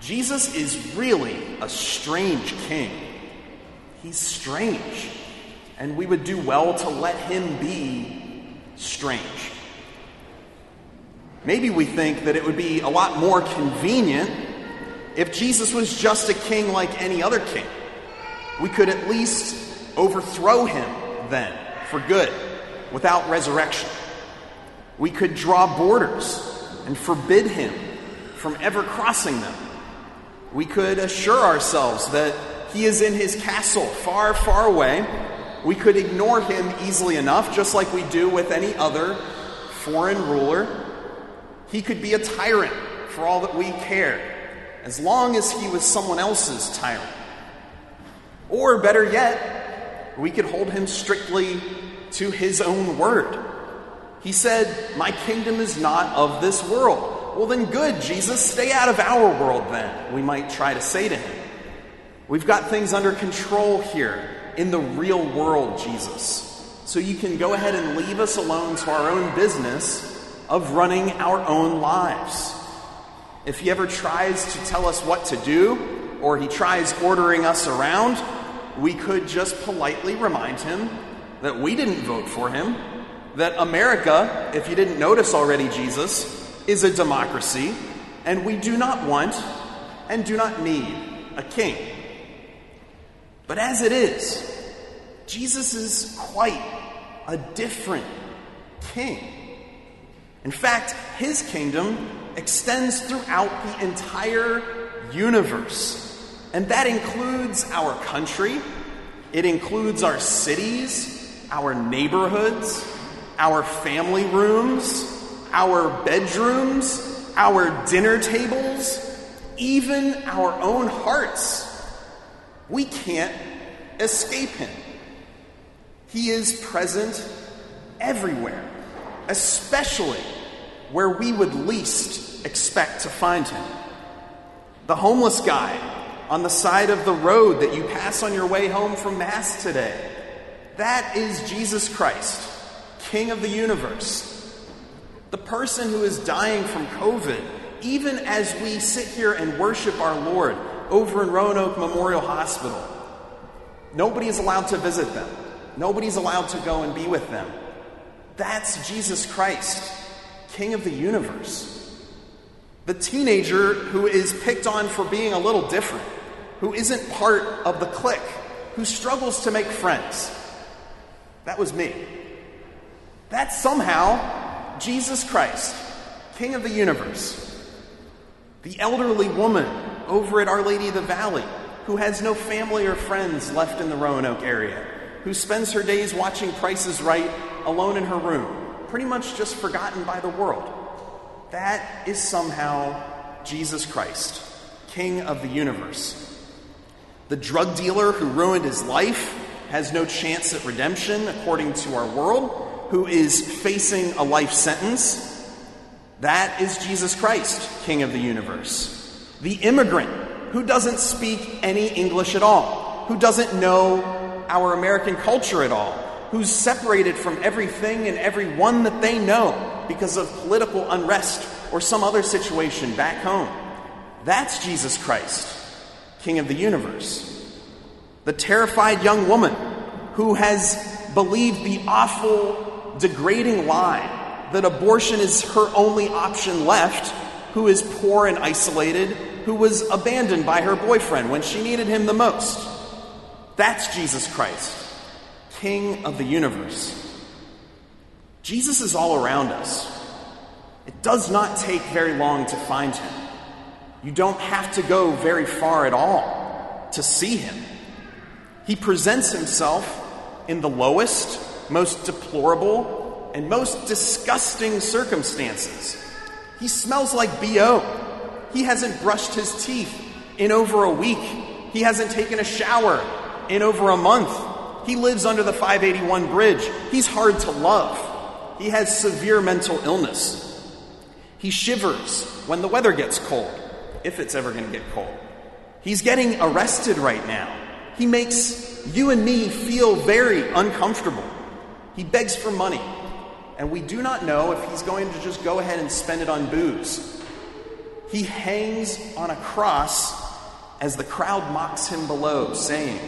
Jesus is really a strange king. He's strange, and we would do well to let him be strange. Maybe we think that it would be a lot more convenient if Jesus was just a king like any other king. We could at least overthrow him then for good without resurrection. We could draw borders and forbid him from ever crossing them. We could assure ourselves that he is in his castle far, far away. We could ignore him easily enough, just like we do with any other foreign ruler. He could be a tyrant for all that we care, as long as he was someone else's tyrant. Or better yet, we could hold him strictly to his own word. He said, My kingdom is not of this world. Well, then, good, Jesus, stay out of our world then, we might try to say to him. We've got things under control here in the real world, Jesus. So you can go ahead and leave us alone to our own business of running our own lives. If he ever tries to tell us what to do, or he tries ordering us around, we could just politely remind him that we didn't vote for him, that America, if you didn't notice already, Jesus, is a democracy, and we do not want and do not need a king. But as it is, Jesus is quite a different king. In fact, his kingdom extends throughout the entire universe. And that includes our country, it includes our cities, our neighborhoods, our family rooms, our bedrooms, our dinner tables, even our own hearts. We can't escape him. He is present everywhere, especially where we would least expect to find him. The homeless guy on the side of the road that you pass on your way home from Mass today. That is Jesus Christ, King of the universe. The person who is dying from COVID, even as we sit here and worship our Lord over in Roanoke Memorial Hospital, nobody is allowed to visit them. Nobody's allowed to go and be with them. That's Jesus Christ, King of the universe. The teenager who is picked on for being a little different, who isn't part of the clique, who struggles to make friends. That was me. That somehow Jesus Christ, King of the universe. The elderly woman over at Our Lady of the Valley, who has no family or friends left in the Roanoke area, who spends her days watching Prices Right alone in her room, pretty much just forgotten by the world. That is somehow Jesus Christ, King of the universe. The drug dealer who ruined his life has no chance at redemption, according to our world, who is facing a life sentence. That is Jesus Christ, King of the universe. The immigrant who doesn't speak any English at all, who doesn't know our American culture at all, who's separated from everything and everyone that they know because of political unrest or some other situation back home. That's Jesus Christ, King of the universe. The terrified young woman who has believed the awful, degrading lie that abortion is her only option left, who is poor and isolated, who was abandoned by her boyfriend when she needed him the most. That's Jesus Christ, King of the universe. Jesus is all around us. It does not take very long to find him. You don't have to go very far at all to see him. He presents himself in the lowest, most deplorable, and most disgusting circumstances. He smells like BO. He hasn't brushed his teeth in over a week. He hasn't taken a shower in over a month. He lives under the 581 bridge. He's hard to love. He has severe mental illness. He shivers when the weather gets cold, if it's ever going to get cold. He's getting arrested right now. He makes you and me feel very uncomfortable. He begs for money, and we do not know if he's going to just go ahead and spend it on booze. He hangs on a cross as the crowd mocks him below, saying,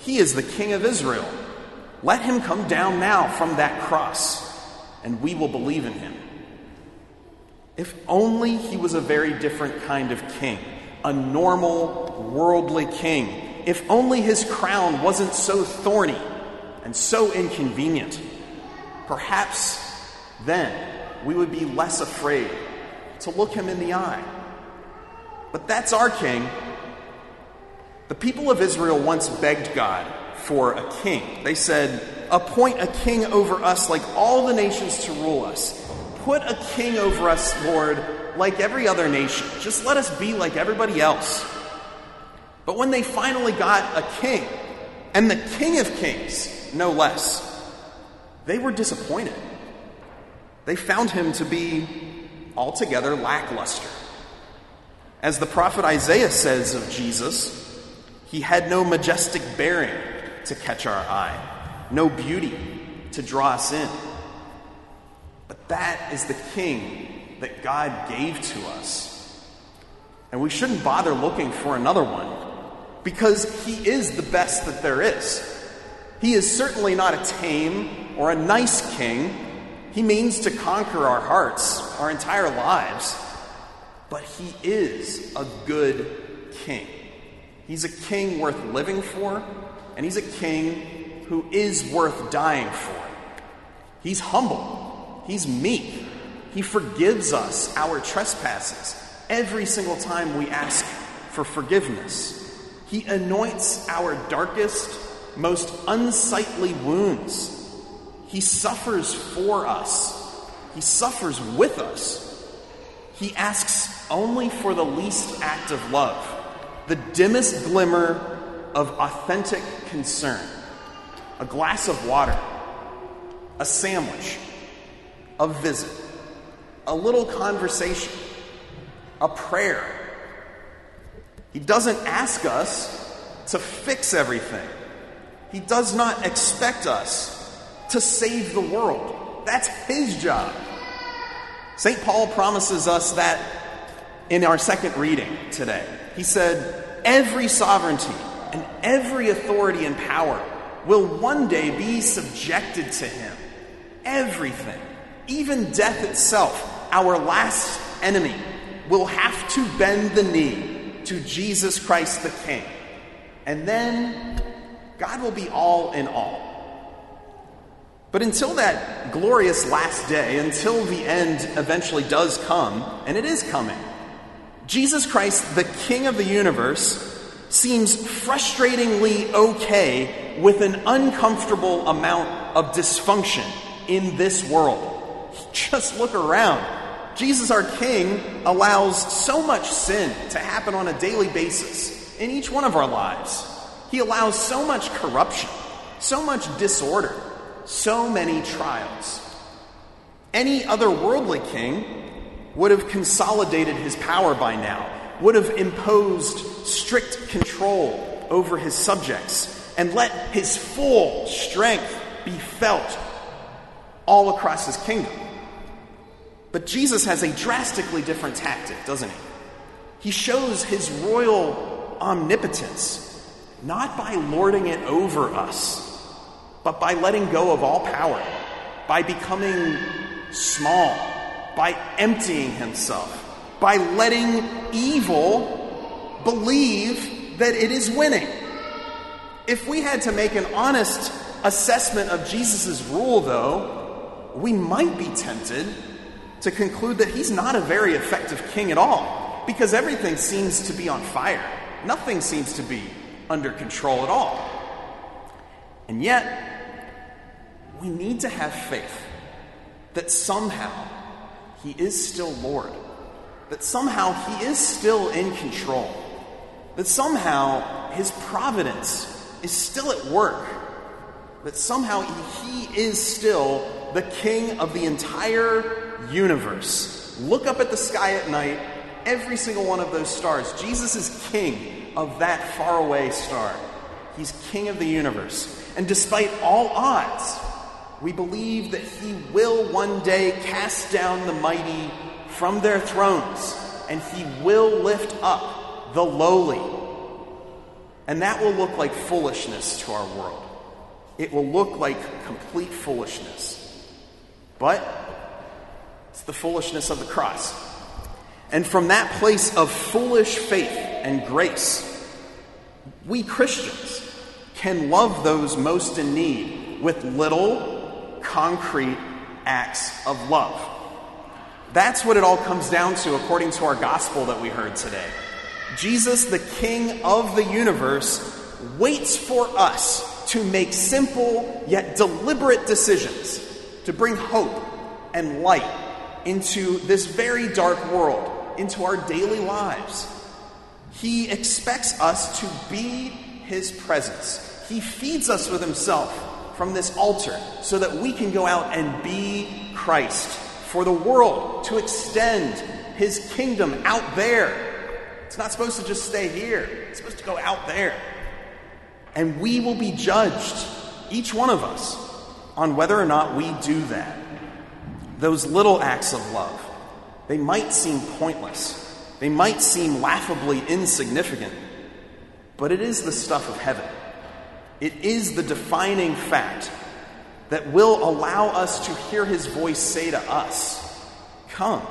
He is the King of Israel. Let him come down now from that cross, and we will believe in him. If only he was a very different kind of king, a normal, worldly king. If only his crown wasn't so thorny and so inconvenient. Perhaps then we would be less afraid to look him in the eye. But that's our king. The people of Israel once begged God for a king. They said, Appoint a king over us like all the nations to rule us. Put a king over us, Lord, like every other nation. Just let us be like everybody else. But when they finally got a king, and the king of kings, no less, they were disappointed. They found him to be altogether lackluster. As the prophet Isaiah says of Jesus, he had no majestic bearing to catch our eye, no beauty to draw us in. But that is the king that God gave to us. And we shouldn't bother looking for another one because he is the best that there is. He is certainly not a tame or a nice king. He means to conquer our hearts, our entire lives. But he is a good king. He's a king worth living for, and he's a king who is worth dying for. He's humble, he's meek, he forgives us our trespasses every single time we ask for forgiveness. He anoints our darkest, most unsightly wounds. He suffers for us, He suffers with us. He asks only for the least act of love, the dimmest glimmer of authentic concern a glass of water, a sandwich, a visit, a little conversation, a prayer. He doesn't ask us to fix everything. He does not expect us to save the world. That's his job. St. Paul promises us that in our second reading today. He said, Every sovereignty and every authority and power will one day be subjected to him. Everything, even death itself, our last enemy, will have to bend the knee to Jesus Christ the King. And then God will be all in all. But until that glorious last day, until the end eventually does come, and it is coming, Jesus Christ, the King of the universe, seems frustratingly okay with an uncomfortable amount of dysfunction in this world. Just look around. Jesus, our King, allows so much sin to happen on a daily basis in each one of our lives. He allows so much corruption, so much disorder, so many trials. Any other worldly king would have consolidated his power by now would have imposed strict control over his subjects and let his full strength be felt all across his kingdom. But Jesus has a drastically different tactic, doesn't he? He shows his royal omnipotence not by lording it over us, but by letting go of all power, by becoming small, by emptying himself by letting evil believe that it is winning. If we had to make an honest assessment of Jesus' rule, though, we might be tempted to conclude that he's not a very effective king at all, because everything seems to be on fire. Nothing seems to be under control at all. And yet, we need to have faith that somehow he is still Lord that somehow He is still in control, that somehow His providence is still at work, that somehow He is still the King of the entire universe. Look up at the sky at night, every single one of those stars. Jesus is King of that faraway star. He's King of the universe. And despite all odds, we believe that He will one day cast down the mighty from their thrones and he will lift up the lowly. And that will look like foolishness to our world. It will look like complete foolishness. But it's the foolishness of the cross. And from that place of foolish faith and grace, we Christians can love those most in need with little, concrete acts of love. That's what it all comes down to according to our gospel that we heard today. Jesus, the King of the universe, waits for us to make simple yet deliberate decisions to bring hope and light into this very dark world, into our daily lives. He expects us to be His presence. He feeds us with Himself from this altar so that we can go out and be Christ for the world, to extend His kingdom out there. It's not supposed to just stay here, it's supposed to go out there. And we will be judged, each one of us, on whether or not we do that. Those little acts of love, they might seem pointless. They might seem laughably insignificant, but it is the stuff of heaven. It is the defining fact that will allow us to hear his voice say to us, Come,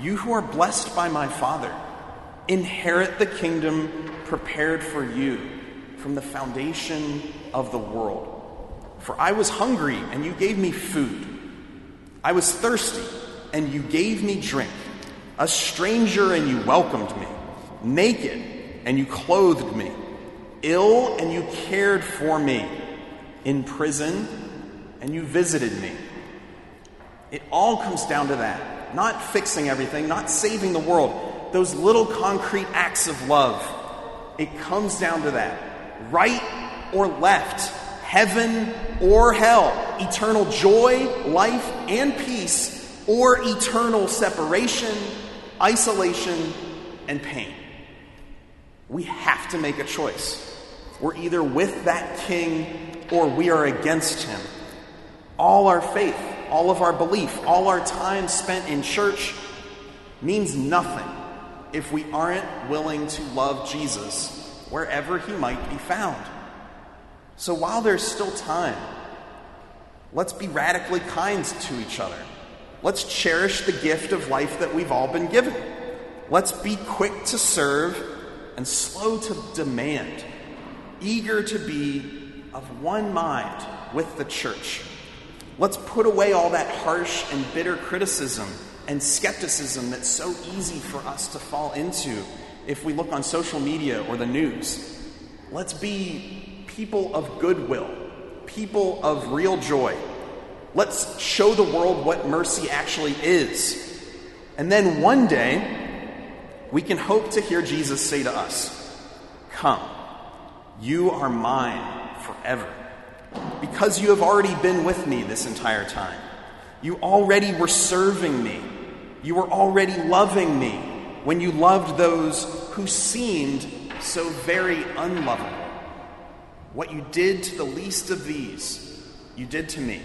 you who are blessed by my Father, inherit the kingdom prepared for you from the foundation of the world. For I was hungry, and you gave me food. I was thirsty, and you gave me drink a stranger and you welcomed me, naked and you clothed me, ill and you cared for me, in prison and you visited me. It all comes down to that. Not fixing everything, not saving the world, those little concrete acts of love. It comes down to that. Right or left, heaven or hell, eternal joy, life, and peace, or eternal separation isolation, and pain. We have to make a choice. We're either with that king or we are against him. All our faith, all of our belief, all our time spent in church means nothing if we aren't willing to love Jesus wherever he might be found. So while there's still time, let's be radically kind to each other. Let's cherish the gift of life that we've all been given. Let's be quick to serve and slow to demand, eager to be of one mind with the church. Let's put away all that harsh and bitter criticism and skepticism that's so easy for us to fall into if we look on social media or the news. Let's be people of goodwill, people of real joy Let's show the world what mercy actually is. And then one day, we can hope to hear Jesus say to us, Come, you are mine forever. Because you have already been with me this entire time. You already were serving me. You were already loving me when you loved those who seemed so very unlovable. What you did to the least of these, you did to me.